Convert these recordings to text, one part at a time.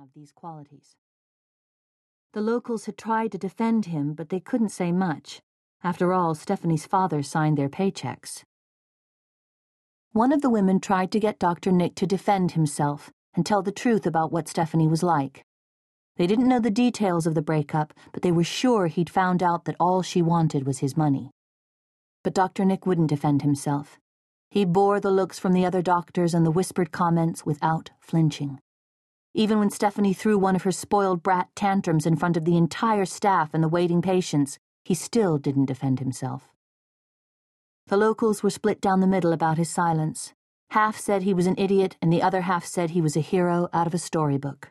have these qualities. The locals had tried to defend him, but they couldn't say much. After all, Stephanie's father signed their paychecks. One of the women tried to get Dr. Nick to defend himself and tell the truth about what Stephanie was like. They didn't know the details of the breakup, but they were sure he'd found out that all she wanted was his money. But Dr. Nick wouldn't defend himself. He bore the looks from the other doctors and the whispered comments without flinching. Even when Stephanie threw one of her spoiled brat tantrums in front of the entire staff and the waiting patients, he still didn't defend himself. The locals were split down the middle about his silence. Half said he was an idiot, and the other half said he was a hero out of a storybook.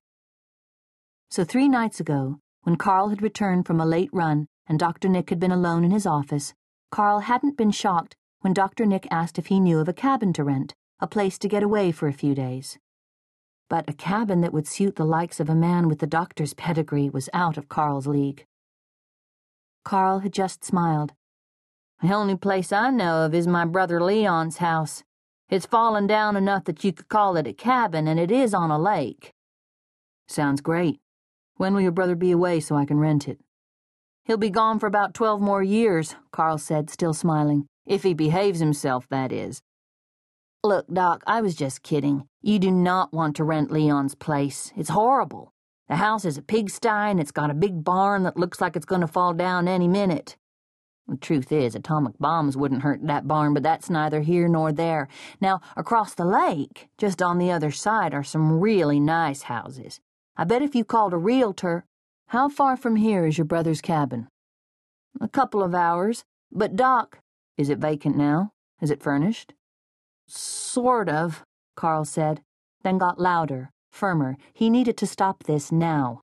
So three nights ago, when Carl had returned from a late run and Dr. Nick had been alone in his office, Carl hadn't been shocked when Dr. Nick asked if he knew of a cabin to rent, a place to get away for a few days. But a cabin that would suit the likes of a man with the doctor's pedigree was out of Carl's league. Carl had just smiled. The only place I know of is my brother Leon's house. It's fallen down enough that you could call it a cabin, and it is on a lake. Sounds great. When will your brother be away so I can rent it? He'll be gone for about twelve more years, Carl said, still smiling. If he behaves himself, that is. Look, Doc, I was just kidding. You do not want to rent Leon's place. It's horrible. The house is a pigsty and it's got a big barn that looks like it's going to fall down any minute. The truth is, atomic bombs wouldn't hurt that barn, but that's neither here nor there. Now, across the lake, just on the other side, are some really nice houses. I bet if you called a realtor. How far from here is your brother's cabin? A couple of hours. But, Doc. Is it vacant now? Is it furnished? Sort of, Carl said, then got louder, firmer. He needed to stop this now.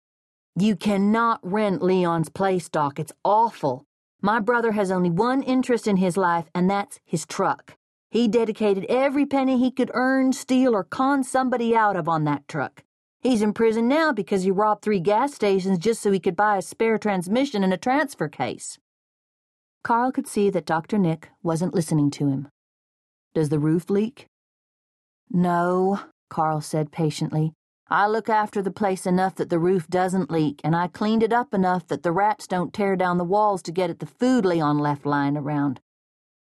You cannot rent Leon's place, Doc. It's awful. My brother has only one interest in his life, and that's his truck. He dedicated every penny he could earn, steal, or con somebody out of on that truck. He's in prison now because he robbed three gas stations just so he could buy a spare transmission and a transfer case. Carl could see that Dr. Nick wasn't listening to him. Does the roof leak? No, Carl said patiently. I look after the place enough that the roof doesn't leak, and I cleaned it up enough that the rats don't tear down the walls to get at the food Leon left lying around.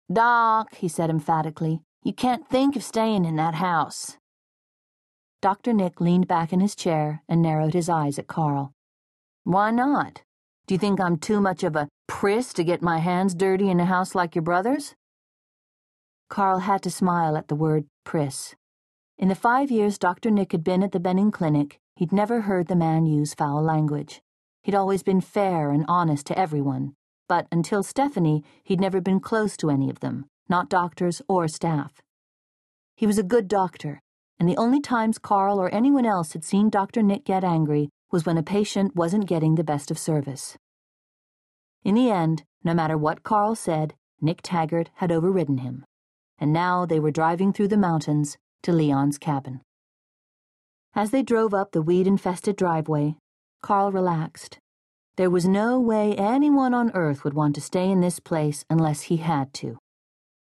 Doc, he said emphatically, you can't think of staying in that house. Dr. Nick leaned back in his chair and narrowed his eyes at Carl. Why not? Do you think I'm too much of a priss to get my hands dirty in a house like your brother's? Carl had to smile at the word priss. In the five years Dr. Nick had been at the Benning Clinic, he'd never heard the man use foul language. He'd always been fair and honest to everyone, but until Stephanie, he'd never been close to any of them, not doctors or staff. He was a good doctor, and the only times Carl or anyone else had seen Dr. Nick get angry was when a patient wasn't getting the best of service. In the end, no matter what Carl said, Nick Taggert had overridden him, and now they were driving through the mountains to Leon's cabin. As they drove up the weed infested driveway, Carl relaxed. There was no way anyone on earth would want to stay in this place unless he had to.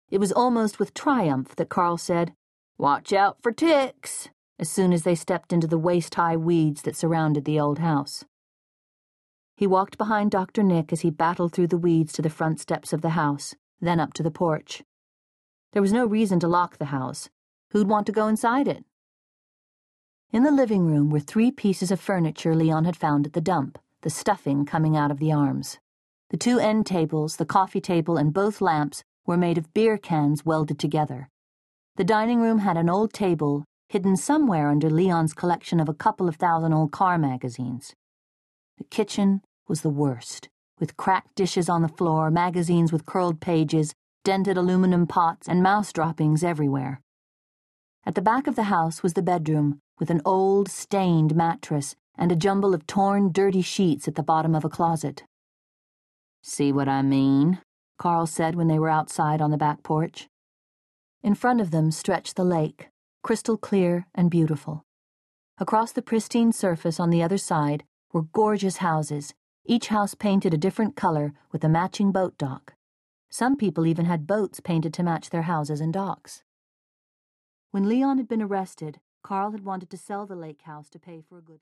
It was almost with triumph that Carl said, Watch out for ticks, as soon as they stepped into the waist high weeds that surrounded the old house. He walked behind Dr. Nick as he battled through the weeds to the front steps of the house, then up to the porch. There was no reason to lock the house. Who'd want to go inside it? In the living room were three pieces of furniture Leon had found at the dump, the stuffing coming out of the arms. The two end tables, the coffee table, and both lamps were made of beer cans welded together. The dining room had an old table hidden somewhere under Leon's collection of a couple of thousand old car magazines. The kitchen was the worst, with cracked dishes on the floor, magazines with curled pages, dented aluminum pots, and mouse droppings everywhere. At the back of the house was the bedroom, with an old, stained mattress and a jumble of torn, dirty sheets at the bottom of a closet. See what I mean? Carl said when they were outside on the back porch. In front of them stretched the lake, crystal clear and beautiful. Across the pristine surface on the other side were gorgeous houses, each house painted a different color with a matching boat dock. Some people even had boats painted to match their houses and docks. When Leon had been arrested, Carl had wanted to sell the lake house to pay for a good